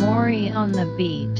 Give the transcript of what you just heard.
Mori on the beat.